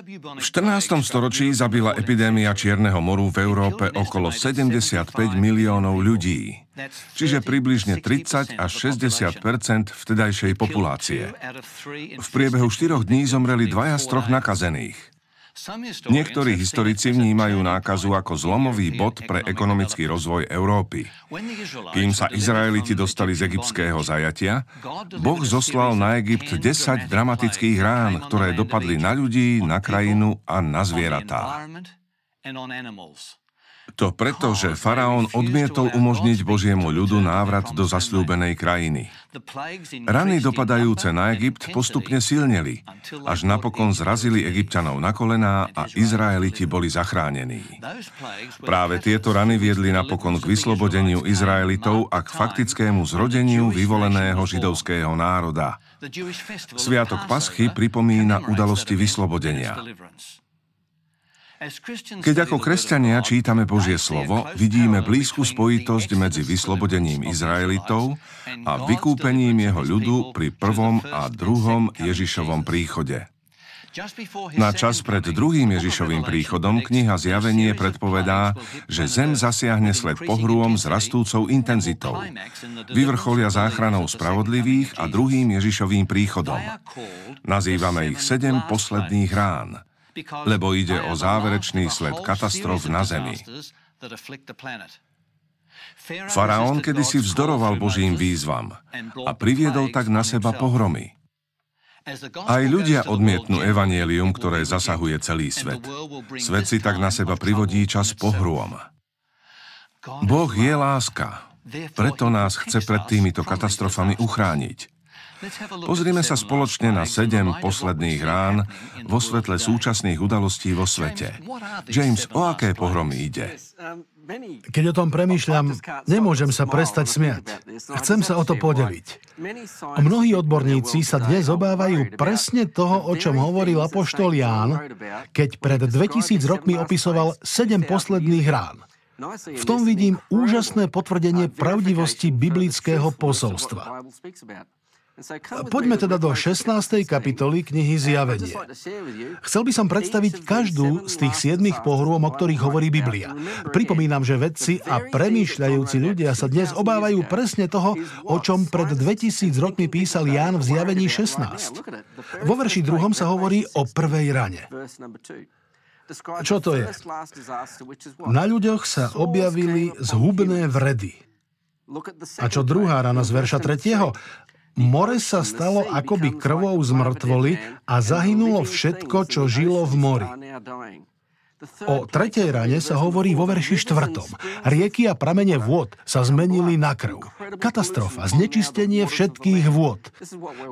V 14. storočí zabila epidémia Čierneho moru v Európe okolo 75 miliónov ľudí, čiže približne 30 až 60 vtedajšej populácie. V priebehu 4 dní zomreli dvaja z troch nakazených. Niektorí historici vnímajú nákazu ako zlomový bod pre ekonomický rozvoj Európy. Kým sa Izraeliti dostali z egyptského zajatia, Boh zoslal na Egypt 10 dramatických rán, ktoré dopadli na ľudí, na krajinu a na zvieratá. To preto, že faraón odmietol umožniť Božiemu ľudu návrat do zasľúbenej krajiny. Rany dopadajúce na Egypt postupne silneli, až napokon zrazili egyptianov na kolená a Izraeliti boli zachránení. Práve tieto rany viedli napokon k vyslobodeniu Izraelitov a k faktickému zrodeniu vyvoleného židovského národa. Sviatok Paschy pripomína udalosti vyslobodenia. Keď ako kresťania čítame Božie slovo, vidíme blízku spojitosť medzi vyslobodením Izraelitov a vykúpením jeho ľudu pri prvom a druhom Ježišovom príchode. Na čas pred druhým Ježišovým príchodom kniha Zjavenie predpovedá, že zem zasiahne sled pohrôm s rastúcou intenzitou. Vyvrcholia záchranou spravodlivých a druhým Ježišovým príchodom. Nazývame ich sedem posledných rán – lebo ide o záverečný sled katastrof na Zemi. Faraón kedysi vzdoroval Božím výzvam a priviedol tak na seba pohromy. Aj ľudia odmietnú evanielium, ktoré zasahuje celý svet. Svet si tak na seba privodí čas pohrôm. Boh je láska, preto nás chce pred týmito katastrofami uchrániť. Pozrime sa spoločne na sedem posledných rán vo svetle súčasných udalostí vo svete. James, o aké pohromy ide? Keď o tom premýšľam, nemôžem sa prestať smiať. Chcem sa o to podeliť. Mnohí odborníci sa dnes obávajú presne toho, o čom hovoril apoštol Ján, keď pred 2000 rokmi opisoval sedem posledných rán. V tom vidím úžasné potvrdenie pravdivosti biblického posolstva. Poďme teda do 16. kapitoly knihy Zjavenie. Chcel by som predstaviť každú z tých siedmých pohrôm, o ktorých hovorí Biblia. Pripomínam, že vedci a premýšľajúci ľudia sa dnes obávajú presne toho, o čom pred 2000 rokmi písal Ján v Zjavení 16. Vo verši druhom sa hovorí o prvej rane. Čo to je? Na ľuďoch sa objavili zhubné vredy. A čo druhá rana z verša tretieho? More sa stalo akoby krvou z mŕtvoly a zahynulo všetko, čo žilo v mori. O tretej rane sa hovorí vo verši štvrtom. Rieky a pramene vôd sa zmenili na krv. Katastrofa, znečistenie všetkých vôd.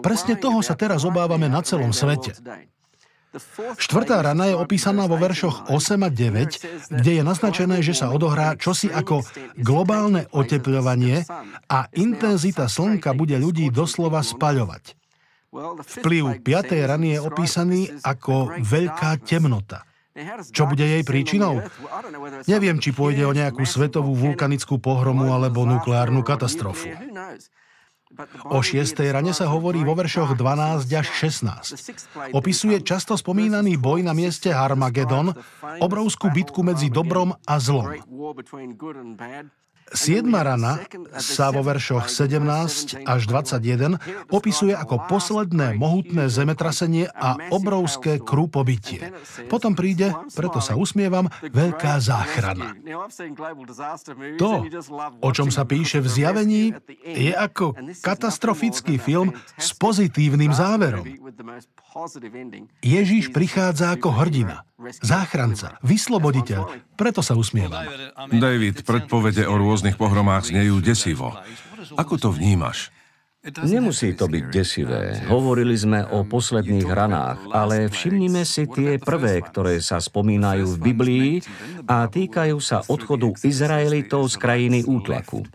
Presne toho sa teraz obávame na celom svete. Štvrtá rana je opísaná vo veršoch 8 a 9, kde je naznačené, že sa odohrá čosi ako globálne otepľovanie a intenzita slnka bude ľudí doslova spaľovať. Vplyv 5. rany je opísaný ako veľká temnota. Čo bude jej príčinou? Neviem, či pôjde o nejakú svetovú vulkanickú pohromu alebo nukleárnu katastrofu. O šiestej rane sa hovorí vo veršoch 12 až 16. Opisuje často spomínaný boj na mieste Harmagedon, obrovskú bitku medzi dobrom a zlom. Siedma rana sa vo veršoch 17 až 21 opisuje ako posledné mohutné zemetrasenie a obrovské krúpobytie. Potom príde, preto sa usmievam, veľká záchrana. To, o čom sa píše v zjavení, je ako katastrofický film s pozitívnym záverom. Ježíš prichádza ako hrdina, záchranca, vysloboditeľ. Preto sa usmievam. David, predpovede o rôznych pohromách znejú desivo. Ako to vnímaš? Nemusí to byť desivé. Hovorili sme o posledných ranách, ale všimnime si tie prvé, ktoré sa spomínajú v Biblii a týkajú sa odchodu Izraelitov z krajiny útlaku.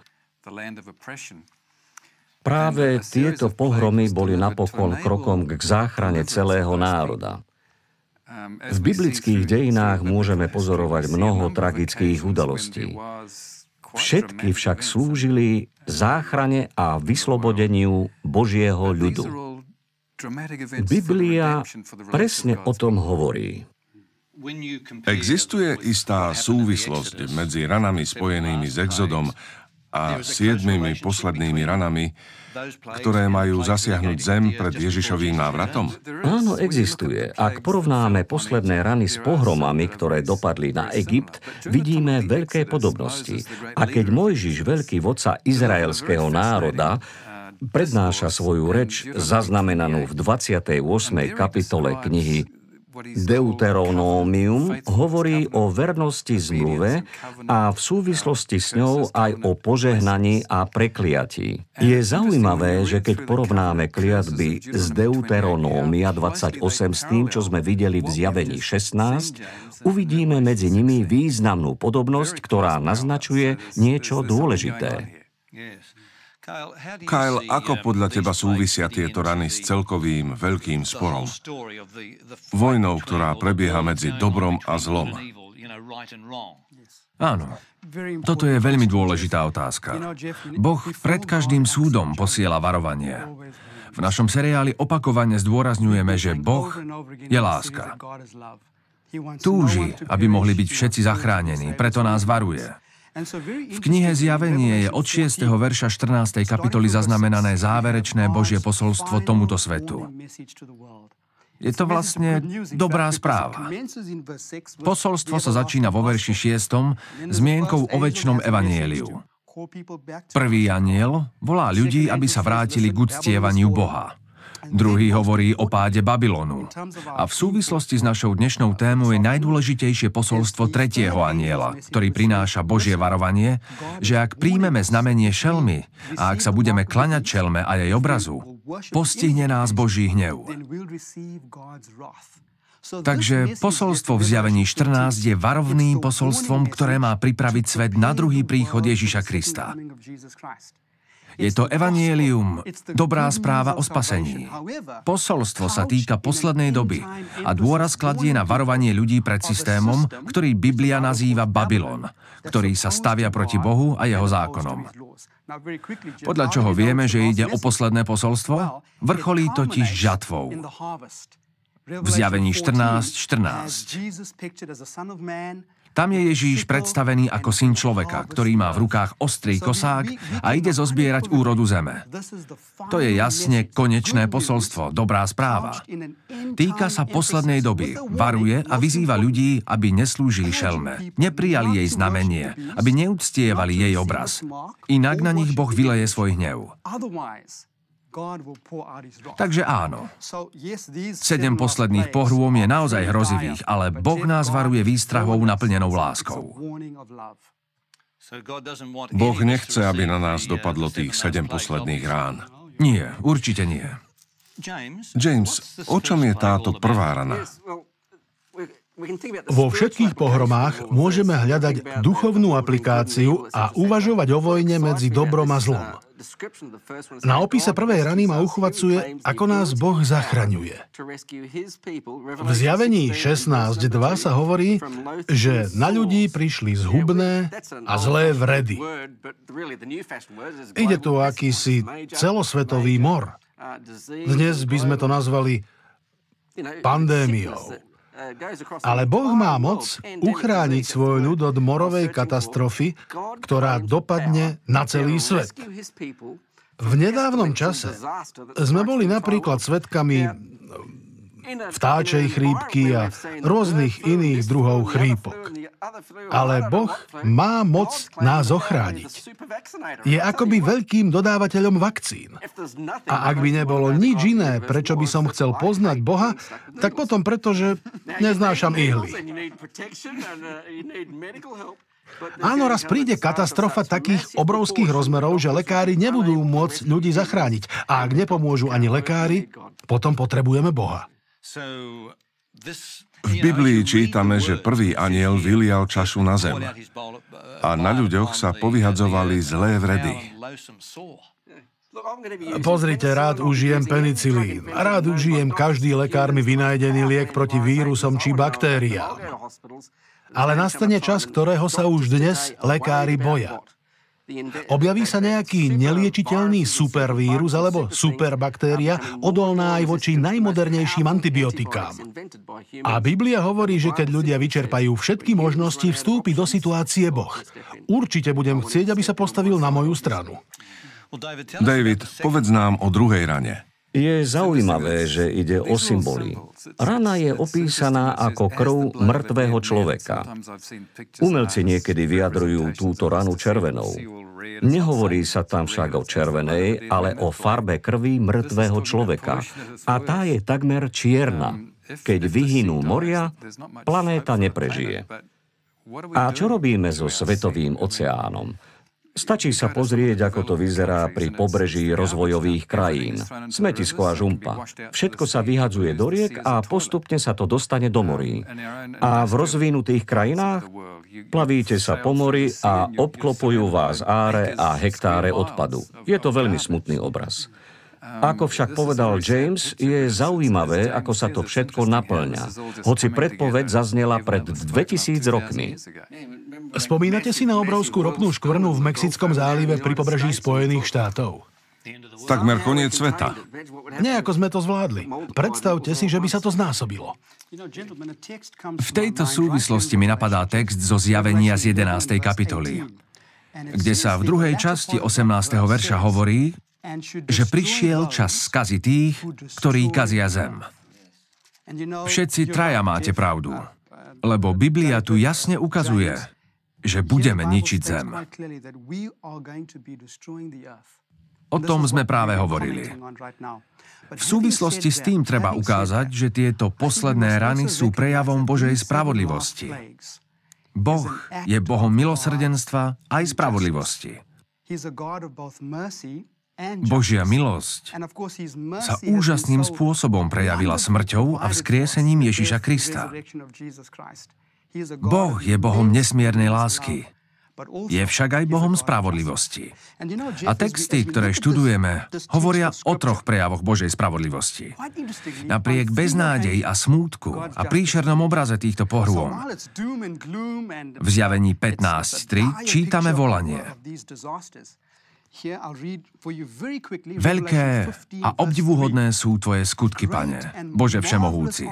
Práve tieto pohromy boli napokon krokom k záchrane celého národa. V biblických dejinách môžeme pozorovať mnoho tragických udalostí. Všetky však slúžili záchrane a vyslobodeniu Božieho ľudu. Biblia presne o tom hovorí. Existuje istá súvislosť medzi ranami spojenými s exodom a siedmými poslednými ranami, ktoré majú zasiahnuť zem pred Ježišovým návratom? Áno, existuje. Ak porovnáme posledné rany s pohromami, ktoré dopadli na Egypt, vidíme veľké podobnosti. A keď Mojžiš, veľký vodca izraelského národa, prednáša svoju reč zaznamenanú v 28. kapitole knihy Deuteronómium hovorí o vernosti zmluve a v súvislosti s ňou aj o požehnaní a prekliatí. Je zaujímavé, že keď porovnáme kliatby z Deuteronómia 28 s tým, čo sme videli v zjavení 16, uvidíme medzi nimi významnú podobnosť, ktorá naznačuje niečo dôležité. Kyle, ako podľa teba súvisia tieto rany s celkovým veľkým sporom? Vojnou, ktorá prebieha medzi dobrom a zlom. Áno, toto je veľmi dôležitá otázka. Boh pred každým súdom posiela varovanie. V našom seriáli opakovane zdôrazňujeme, že Boh je láska. Túži, aby mohli byť všetci zachránení, preto nás varuje. V knihe Zjavenie je od 6. verša 14. kapitoly zaznamenané záverečné Božie posolstvo tomuto svetu. Je to vlastne dobrá správa. Posolstvo sa začína vo verši 6. zmienkou o väčšnom evanieliu. Prvý aniel volá ľudí, aby sa vrátili k uctievaniu Boha. Druhý hovorí o páde Babylonu. A v súvislosti s našou dnešnou témou je najdôležitejšie posolstvo tretieho aniela, ktorý prináša Božie varovanie, že ak príjmeme znamenie šelmy a ak sa budeme klaňať šelme a jej obrazu, postihne nás Boží hnev. Takže posolstvo v zjavení 14 je varovným posolstvom, ktoré má pripraviť svet na druhý príchod Ježiša Krista. Je to evanielium, dobrá správa o spasení. Posolstvo sa týka poslednej doby a dôraz kladie na varovanie ľudí pred systémom, ktorý Biblia nazýva Babylon, ktorý sa stavia proti Bohu a jeho zákonom. Podľa čoho vieme, že ide o posledné posolstvo? Vrcholí totiž žatvou. V zjavení 14.14. 14. Tam je Ježíš predstavený ako syn človeka, ktorý má v rukách ostrý kosák a ide zozbierať úrodu zeme. To je jasne konečné posolstvo, dobrá správa. Týka sa poslednej doby, varuje a vyzýva ľudí, aby neslúžili šelme, neprijali jej znamenie, aby neúctievali jej obraz. Inak na nich Boh vyleje svoj hnev. Takže áno, sedem posledných pohrôm je naozaj hrozivých, ale Boh nás varuje výstrahou naplnenou láskou. Boh nechce, aby na nás dopadlo tých sedem posledných rán. Nie, určite nie. James, o čom je táto prvá rana? Vo všetkých pohromách môžeme hľadať duchovnú aplikáciu a uvažovať o vojne medzi dobrom a zlom. Na opise prvej rany ma uchvacuje, ako nás Boh zachraňuje. V zjavení 16.2 sa hovorí, že na ľudí prišli zhubné a zlé vredy. Ide tu akýsi celosvetový mor. Dnes by sme to nazvali pandémiou. Ale Boh má moc uchrániť svoj ľud od morovej katastrofy, ktorá dopadne na celý svet. V nedávnom čase sme boli napríklad svetkami vtáčej chrípky a rôznych iných druhov chrípok. Ale Boh má moc nás ochrániť. Je akoby veľkým dodávateľom vakcín. A ak by nebolo nič iné, prečo by som chcel poznať Boha, tak potom preto, že neznášam ihly. Áno, raz príde katastrofa takých obrovských rozmerov, že lekári nebudú môcť ľudí zachrániť. A ak nepomôžu ani lekári, potom potrebujeme Boha. V Biblii čítame, že prvý aniel vylial čašu na zem a na ľuďoch sa povyhadzovali zlé vredy. Pozrite, rád užijem penicilín. Rád užijem každý lekármi vynajdený liek proti vírusom či baktériám. Ale nastane čas, ktorého sa už dnes lekári boja. Objaví sa nejaký neliečiteľný supervírus alebo superbaktéria, odolná aj voči najmodernejším antibiotikám. A Biblia hovorí, že keď ľudia vyčerpajú všetky možnosti, vstúpi do situácie Boh. Určite budem chcieť, aby sa postavil na moju stranu. David, povedz nám o druhej rane. Je zaujímavé, že ide o symboly. Rana je opísaná ako krv mŕtvého človeka. Umelci niekedy vyjadrujú túto ranu červenou. Nehovorí sa tam však o červenej, ale o farbe krvi mŕtvého človeka. A tá je takmer čierna. Keď vyhynú moria, planéta neprežije. A čo robíme so Svetovým oceánom? Stačí sa pozrieť, ako to vyzerá pri pobreží rozvojových krajín. Smetisko a žumpa. Všetko sa vyhadzuje do riek a postupne sa to dostane do morí. A v rozvinutých krajinách plavíte sa po mori a obklopujú vás áre a hektáre odpadu. Je to veľmi smutný obraz. Ako však povedal James, je zaujímavé, ako sa to všetko naplňa. Hoci predpoveď zaznela pred 2000 rokmi. Spomínate si na obrovskú ropnú škvrnu v Mexickom zálive pri pobreží Spojených štátov? Takmer koniec sveta. Nejako sme to zvládli. Predstavte si, že by sa to znásobilo. V tejto súvislosti mi napadá text zo zjavenia z 11. kapitoly, kde sa v druhej časti 18. verša hovorí, že prišiel čas skazy tých, ktorí kazia zem. Všetci traja máte pravdu, lebo Biblia tu jasne ukazuje, že budeme ničiť zem. O tom sme práve hovorili. V súvislosti s tým treba ukázať, že tieto posledné rany sú prejavom Božej spravodlivosti. Boh je Bohom milosrdenstva aj spravodlivosti. Božia milosť sa úžasným spôsobom prejavila smrťou a vzkriesením Ježiša Krista. Boh je Bohom nesmiernej lásky. Je však aj Bohom spravodlivosti. A texty, ktoré študujeme, hovoria o troch prejavoch Božej spravodlivosti. Napriek beznádej a smútku a príšernom obraze týchto pohrôm, v zjavení 15.3 čítame volanie. Veľké a obdivuhodné sú Tvoje skutky, Pane, Bože Všemohúci.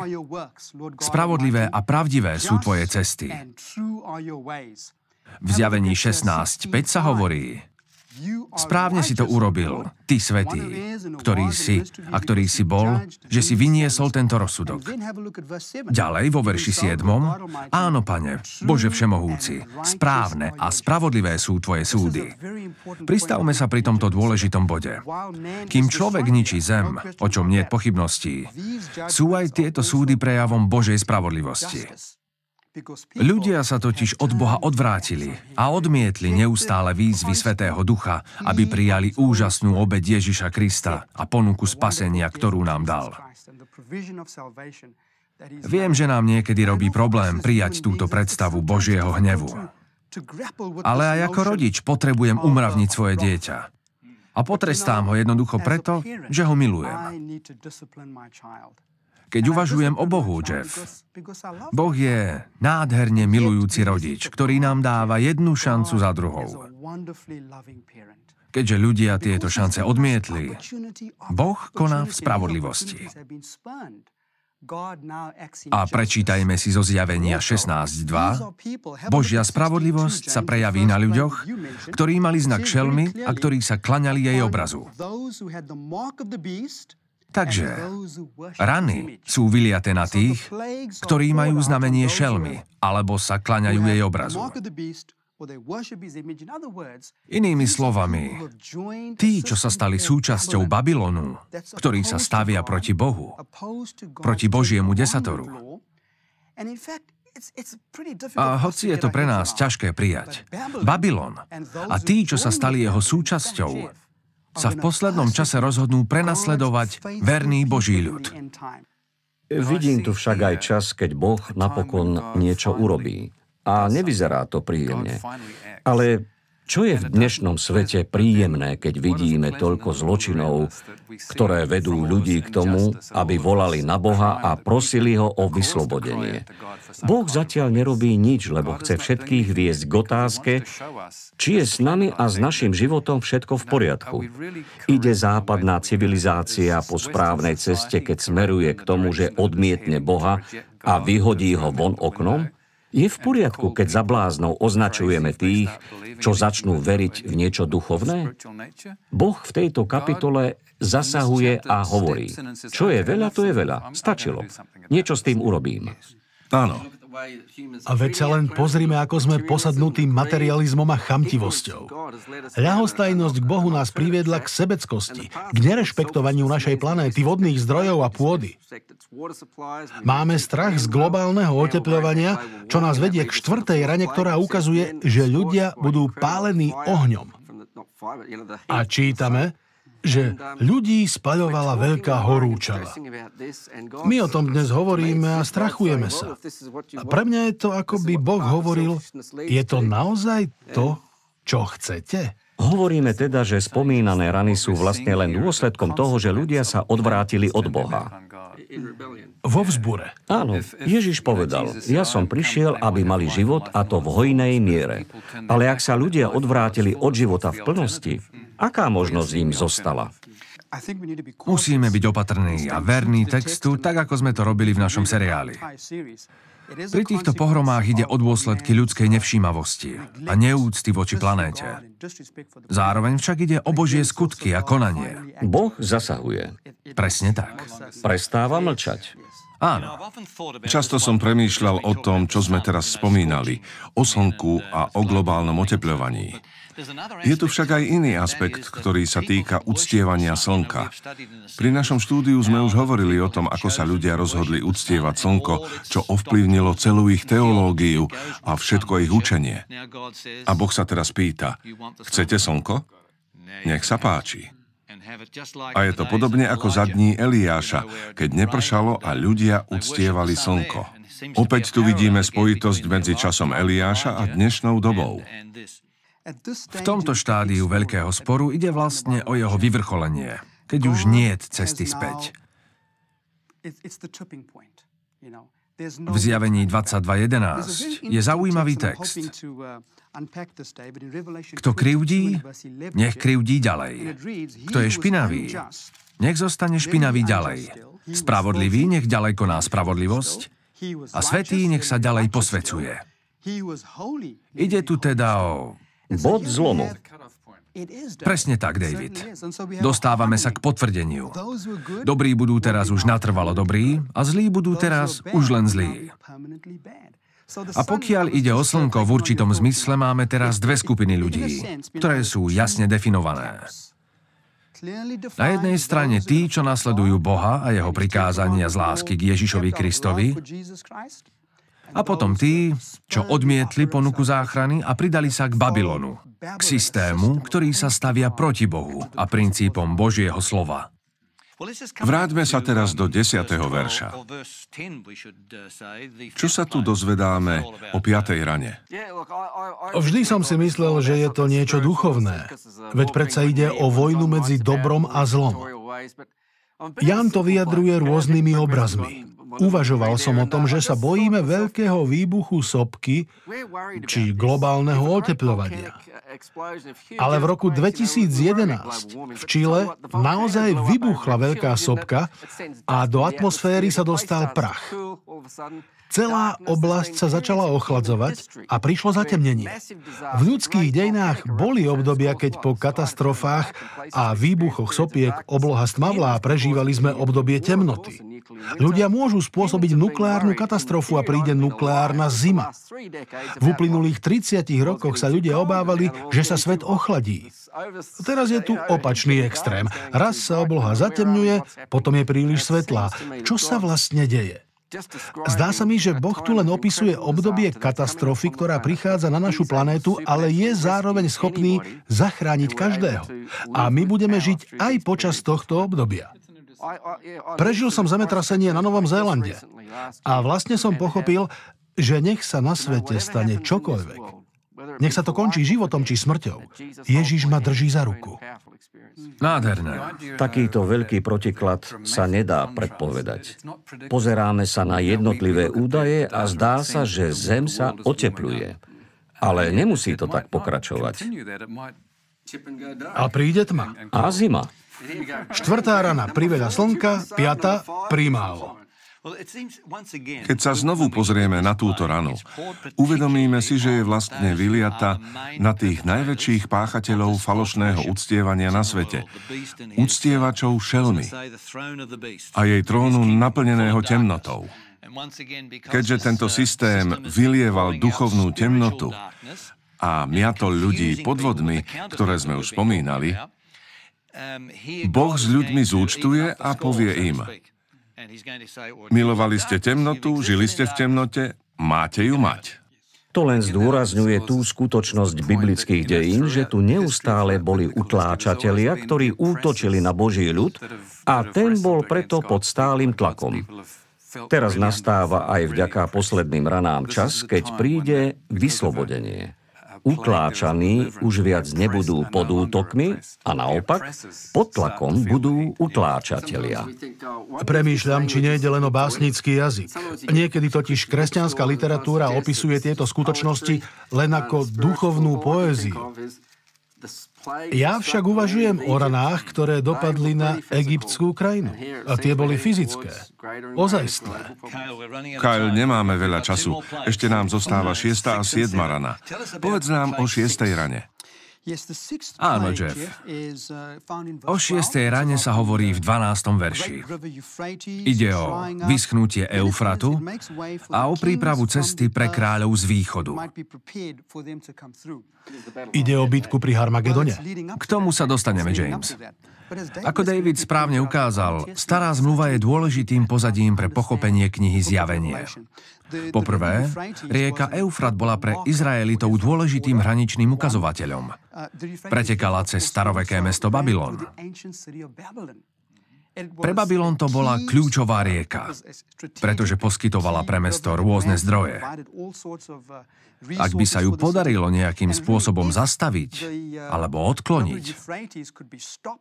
Spravodlivé a pravdivé sú Tvoje cesty. V zjavení 16.5 sa hovorí, Správne si to urobil, ty svetý, ktorý si a ktorý si bol, že si vyniesol tento rozsudok. Ďalej vo verši 7. Áno, pane, Bože všemohúci, správne a spravodlivé sú tvoje súdy. Pristavme sa pri tomto dôležitom bode. Kým človek ničí zem, o čom nie je pochybností, sú aj tieto súdy prejavom Božej spravodlivosti. Ľudia sa totiž od Boha odvrátili a odmietli neustále výzvy Svetého Ducha, aby prijali úžasnú obed Ježiša Krista a ponuku spasenia, ktorú nám dal. Viem, že nám niekedy robí problém prijať túto predstavu Božieho hnevu. Ale aj ako rodič potrebujem umravniť svoje dieťa. A potrestám ho jednoducho preto, že ho milujem. Keď uvažujem o Bohu, Jeff, Boh je nádherne milujúci rodič, ktorý nám dáva jednu šancu za druhou. Keďže ľudia tieto šance odmietli, Boh koná v spravodlivosti. A prečítajme si zo zjavenia 16.2. Božia spravodlivosť sa prejaví na ľuďoch, ktorí mali znak šelmy a ktorí sa klaňali jej obrazu. Takže rany sú vyliaté na tých, ktorí majú znamenie šelmy, alebo sa klaňajú jej obrazu. Inými slovami, tí, čo sa stali súčasťou Babylonu, ktorí sa stavia proti Bohu, proti Božiemu desatoru. A hoci je to pre nás ťažké prijať, Babylon a tí, čo sa stali jeho súčasťou, sa v poslednom čase rozhodnú prenasledovať verný Boží ľud. Vidím tu však aj čas, keď Boh napokon niečo urobí. A nevyzerá to príjemne. Ale Čo je v dnešnom svete príjemné, keď vidíme toľko zločinov, ktoré vedú ľudí k tomu, aby volali na Boha a prosili ho o vyslobodenie? Boh zatiaľ nerobí nič, lebo chce všetkých viesť k otázke, či je s nami a s našim životom všetko v poriadku. Ide západná civilizácia po správnej ceste, keď smeruje k tomu, že odmietne Boha a vyhodí ho von oknom? Je v poriadku, keď za bláznou označujeme tých, čo začnú veriť v niečo duchovné? Boh v tejto kapitole zasahuje a hovorí, čo je veľa, to je veľa. Stačilo. Niečo s tým urobím. Áno. A veď sa len pozrime, ako sme posadnutí materializmom a chamtivosťou. Ľahostajnosť k Bohu nás priviedla k sebeckosti, k nerešpektovaniu našej planéty, vodných zdrojov a pôdy. Máme strach z globálneho oteplovania, čo nás vedie k štvrtej rane, ktorá ukazuje, že ľudia budú pálení ohňom. A čítame, že ľudí spaľovala veľká horúčava. My o tom dnes hovoríme a strachujeme sa. A pre mňa je to, ako by Boh hovoril, je to naozaj to, čo chcete? Hovoríme teda, že spomínané rany sú vlastne len dôsledkom toho, že ľudia sa odvrátili od Boha. Vo vzbure. Áno, Ježiš povedal, ja som prišiel, aby mali život a to v hojnej miere. Ale ak sa ľudia odvrátili od života v plnosti, aká možnosť im zostala? Musíme byť opatrní a verní textu, tak ako sme to robili v našom seriáli. Pri týchto pohromách ide o dôsledky ľudskej nevšímavosti a neúcty voči planéte. Zároveň však ide o Božie skutky a konanie. Boh zasahuje. Presne tak. Prestáva mlčať. Áno. Často som premýšľal o tom, čo sme teraz spomínali, o slnku a o globálnom otepľovaní. Je tu však aj iný aspekt, ktorý sa týka uctievania slnka. Pri našom štúdiu sme už hovorili o tom, ako sa ľudia rozhodli uctievať slnko, čo ovplyvnilo celú ich teológiu a všetko ich učenie. A Boh sa teraz pýta, chcete slnko? Nech sa páči. A je to podobne ako za dní Eliáša, keď nepršalo a ľudia uctievali slnko. Opäť tu vidíme spojitosť medzi časom Eliáša a dnešnou dobou. V tomto štádiu veľkého sporu ide vlastne o jeho vyvrcholenie, keď už nie je cesty späť. V zjavení 22.11 je zaujímavý text. Kto krivdí, nech krivdí ďalej. Kto je špinavý, nech zostane špinavý ďalej. Spravodlivý nech ďalej koná spravodlivosť a svetý nech sa ďalej posvecuje. Ide tu teda o Bod zlomu. Presne tak, David. Dostávame sa k potvrdeniu. Dobrí budú teraz už natrvalo dobrí a zlí budú teraz už len zlí. A pokiaľ ide o slnko v určitom zmysle, máme teraz dve skupiny ľudí, ktoré sú jasne definované. Na jednej strane tí, čo nasledujú Boha a jeho prikázania z lásky k Ježišovi Kristovi, a potom tí, čo odmietli ponuku záchrany a pridali sa k Babylonu, k systému, ktorý sa stavia proti Bohu a princípom Božieho slova. Vráťme sa teraz do 10. verša. Čo sa tu dozvedáme o 5. rane? Vždy som si myslel, že je to niečo duchovné. Veď predsa ide o vojnu medzi dobrom a zlom. Jan to vyjadruje rôznymi obrazmi. Uvažoval som o tom, že sa bojíme veľkého výbuchu sopky či globálneho oteplovania. Ale v roku 2011 v Čile naozaj vybuchla veľká sopka a do atmosféry sa dostal prach. Celá oblasť sa začala ochladzovať a prišlo zatemnenie. V ľudských dejinách boli obdobia, keď po katastrofách a výbuchoch sopiek obloha stmavlá prežívali sme obdobie temnoty. Ľudia môžu spôsobiť nukleárnu katastrofu a príde nukleárna zima. V uplynulých 30 rokoch sa ľudia obávali, že sa svet ochladí. Teraz je tu opačný extrém. Raz sa obloha zatemňuje, potom je príliš svetlá. Čo sa vlastne deje? Zdá sa mi, že Boh tu len opisuje obdobie katastrofy, ktorá prichádza na našu planétu, ale je zároveň schopný zachrániť každého. A my budeme žiť aj počas tohto obdobia. Prežil som zemetrasenie na Novom Zélande a vlastne som pochopil, že nech sa na svete stane čokoľvek. Nech sa to končí životom či smrťou. Ježiš ma drží za ruku. Nádherné. Takýto veľký protiklad sa nedá predpovedať. Pozeráme sa na jednotlivé údaje a zdá sa, že Zem sa otepluje. Ale nemusí to tak pokračovať. A príde tma. A zima. Štvrtá rana priveľa slnka, piata primálo. Keď sa znovu pozrieme na túto ranu, uvedomíme si, že je vlastne vyliata na tých najväčších páchateľov falošného uctievania na svete, uctievačov šelmy a jej trónu naplneného temnotou. Keďže tento systém vylieval duchovnú temnotu a miatol ľudí podvodmi, ktoré sme už spomínali, Boh s ľuďmi zúčtuje a povie im, milovali ste temnotu, žili ste v temnote, máte ju mať. To len zdôrazňuje tú skutočnosť biblických dejín, že tu neustále boli utláčatelia, ktorí útočili na Boží ľud a ten bol preto pod stálym tlakom. Teraz nastáva aj vďaka posledným ranám čas, keď príde vyslobodenie utláčaní už viac nebudú pod útokmi a naopak pod tlakom budú utláčatelia. Premýšľam, či nejde len o básnický jazyk. Niekedy totiž kresťanská literatúra opisuje tieto skutočnosti len ako duchovnú poéziu. Ja však uvažujem o ranách, ktoré dopadli na egyptskú krajinu. A tie boli fyzické. Ozajstné. Kyle, nemáme veľa času. Ešte nám zostáva 6. a 7. rana. Povedz nám o 6. rane. Áno, Jeff. O šiestej rane sa hovorí v 12. verši. Ide o vyschnutie Eufratu a o prípravu cesty pre kráľov z východu. Ide o bitku pri Harmagedone. K tomu sa dostaneme, James. Ako David správne ukázal, stará zmluva je dôležitým pozadím pre pochopenie knihy Zjavenie. Poprvé, rieka Eufrat bola pre Izraelitov dôležitým hraničným ukazovateľom. Pretekala cez staroveké mesto Babylon. Pre Babylon to bola kľúčová rieka, pretože poskytovala pre mesto rôzne zdroje. Ak by sa ju podarilo nejakým spôsobom zastaviť alebo odkloniť,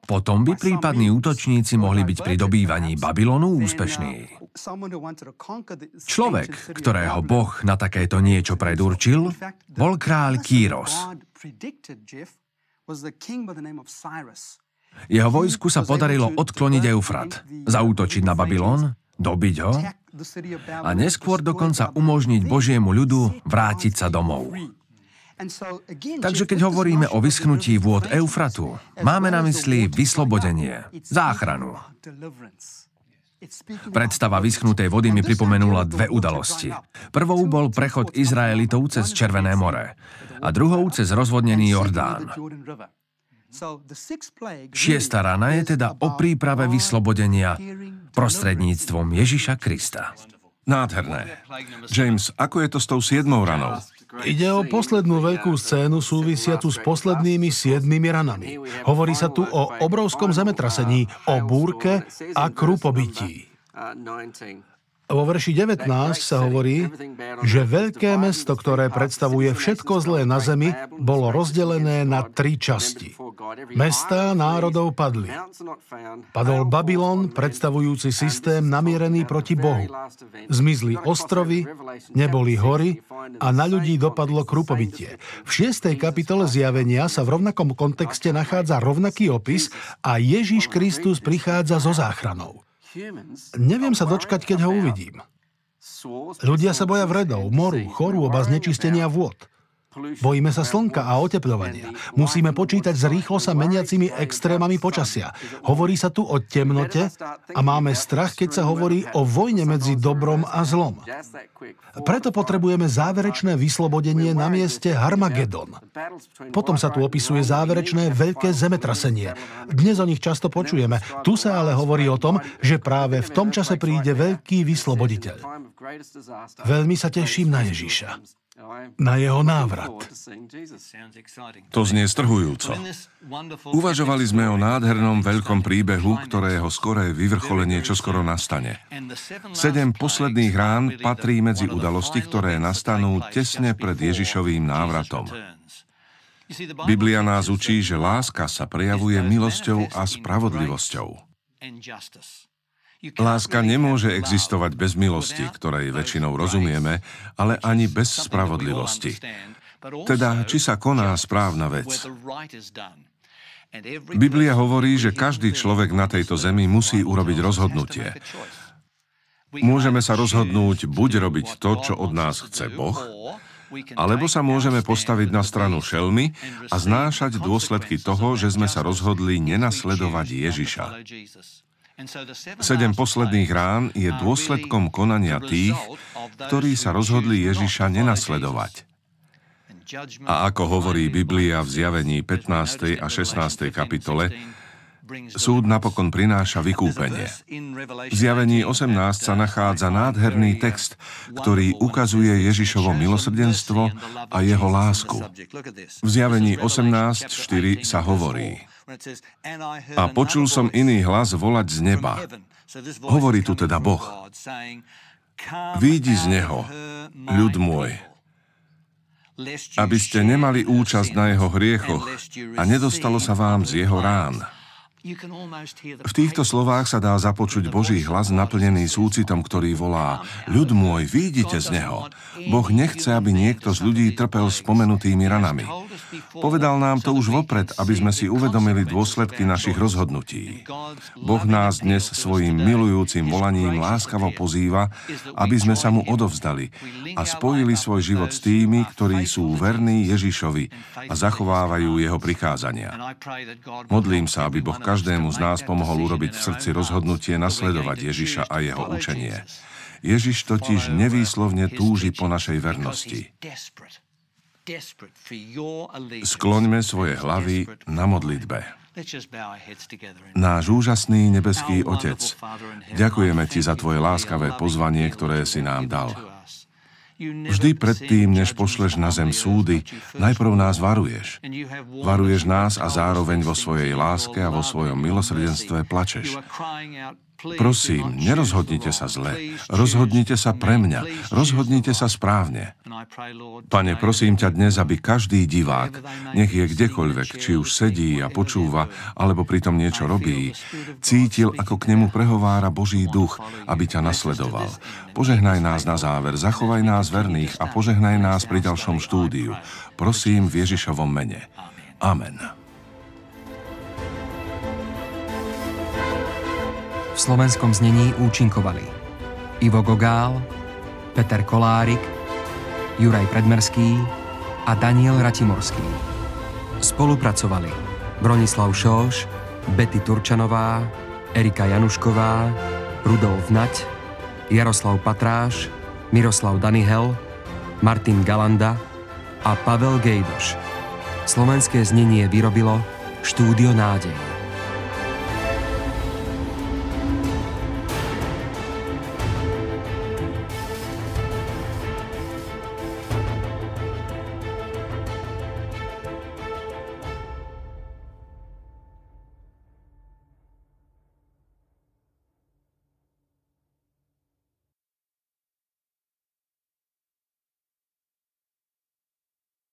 potom by prípadní útočníci mohli byť pri dobývaní Babylonu úspešní. Človek, ktorého Boh na takéto niečo predurčil, bol kráľ Kýros. Jeho vojsku sa podarilo odkloniť Eufrat, zaútočiť na Babylon, dobiť ho a neskôr dokonca umožniť Božiemu ľudu vrátiť sa domov. Takže keď hovoríme o vyschnutí vôd Eufratu, máme na mysli vyslobodenie, záchranu. Predstava vyschnutej vody mi pripomenula dve udalosti. Prvou bol prechod Izraelitov cez Červené more a druhou cez rozvodnený Jordán. Šiesta rana je teda o príprave vyslobodenia prostredníctvom Ježiša Krista. Nádherné. James, ako je to s tou siedmou ranou? Ide o poslednú veľkú scénu súvisiatu s poslednými siedmými ranami. Hovorí sa tu o obrovskom zemetrasení, o búrke a krupobytí. Vo verši 19 sa hovorí, že veľké mesto, ktoré predstavuje všetko zlé na zemi, bolo rozdelené na tri časti. Mestá národov padli. Padol Babylon, predstavujúci systém namierený proti Bohu. Zmizli ostrovy, neboli hory a na ľudí dopadlo krupobytie. V 6. kapitole zjavenia sa v rovnakom kontexte nachádza rovnaký opis a Ježíš Kristus prichádza so záchranou. Neviem sa dočkať, keď ho uvidím. Ľudia sa boja vredov, moru, chorôb a znečistenia vôd. Bojíme sa slnka a oteplovania. Musíme počítať s rýchlo sa meniacimi extrémami počasia. Hovorí sa tu o temnote a máme strach, keď sa hovorí o vojne medzi dobrom a zlom. Preto potrebujeme záverečné vyslobodenie na mieste Harmagedon. Potom sa tu opisuje záverečné veľké zemetrasenie. Dnes o nich často počujeme. Tu sa ale hovorí o tom, že práve v tom čase príde veľký vysloboditeľ. Veľmi sa teším na Ježíša. Na jeho návrat. To znie strhujúco. Uvažovali sme o nádhernom veľkom príbehu, ktorého skoré vyvrcholenie čoskoro nastane. Sedem posledných rán patrí medzi udalosti, ktoré nastanú tesne pred Ježišovým návratom. Biblia nás učí, že láska sa prejavuje milosťou a spravodlivosťou. Láska nemôže existovať bez milosti, ktorej väčšinou rozumieme, ale ani bez spravodlivosti. Teda, či sa koná správna vec. Biblia hovorí, že každý človek na tejto zemi musí urobiť rozhodnutie. Môžeme sa rozhodnúť buď robiť to, čo od nás chce Boh, alebo sa môžeme postaviť na stranu šelmy a znášať dôsledky toho, že sme sa rozhodli nenasledovať Ježiša. Sedem posledných rán je dôsledkom konania tých, ktorí sa rozhodli Ježiša nenasledovať. A ako hovorí Biblia v zjavení 15. a 16. kapitole, súd napokon prináša vykúpenie. V zjavení 18 sa nachádza nádherný text, ktorý ukazuje Ježišovo milosrdenstvo a jeho lásku. V zjavení 18.4 sa hovorí a počul som iný hlas volať z neba. Hovorí tu teda Boh. Výjdi z neho, ľud môj, aby ste nemali účasť na jeho hriechoch a nedostalo sa vám z jeho rán. V týchto slovách sa dá započuť Boží hlas naplnený súcitom, ktorý volá Ľud môj, výjdite z neho. Boh nechce, aby niekto z ľudí trpel spomenutými ranami. Povedal nám to už vopred, aby sme si uvedomili dôsledky našich rozhodnutí. Boh nás dnes svojim milujúcim volaním láskavo pozýva, aby sme sa mu odovzdali a spojili svoj život s tými, ktorí sú verní Ježišovi a zachovávajú jeho prikázania. Modlím sa, aby Boh každému z nás pomohol urobiť v srdci rozhodnutie nasledovať Ježiša a jeho učenie. Ježiš totiž nevýslovne túži po našej vernosti. Skloňme svoje hlavy na modlitbe. Náš úžasný nebeský Otec, ďakujeme Ti za Tvoje láskavé pozvanie, ktoré si nám dal. Vždy predtým, než pošleš na zem súdy, najprv nás varuješ. Varuješ nás a zároveň vo svojej láske a vo svojom milosrdenstve plačeš. Prosím, nerozhodnite sa zle. Rozhodnite sa pre mňa. Rozhodnite sa správne. Pane, prosím ťa dnes, aby každý divák, nech je kdekoľvek, či už sedí a počúva, alebo pritom niečo robí, cítil, ako k nemu prehovára Boží duch, aby ťa nasledoval. Požehnaj nás na záver, zachovaj nás verných a požehnaj nás pri ďalšom štúdiu. Prosím v Ježišovom mene. Amen. Slovenskom znení účinkovali Ivo Gogál, Peter Kolárik, Juraj Predmerský a Daniel Ratimorský. Spolupracovali Bronislav Šoš, Betty Turčanová, Erika Janušková, Rudolf Nať, Jaroslav Patráš, Miroslav Danihel, Martin Galanda a Pavel Gejdoš. Slovenské znenie vyrobilo Štúdio Nádej.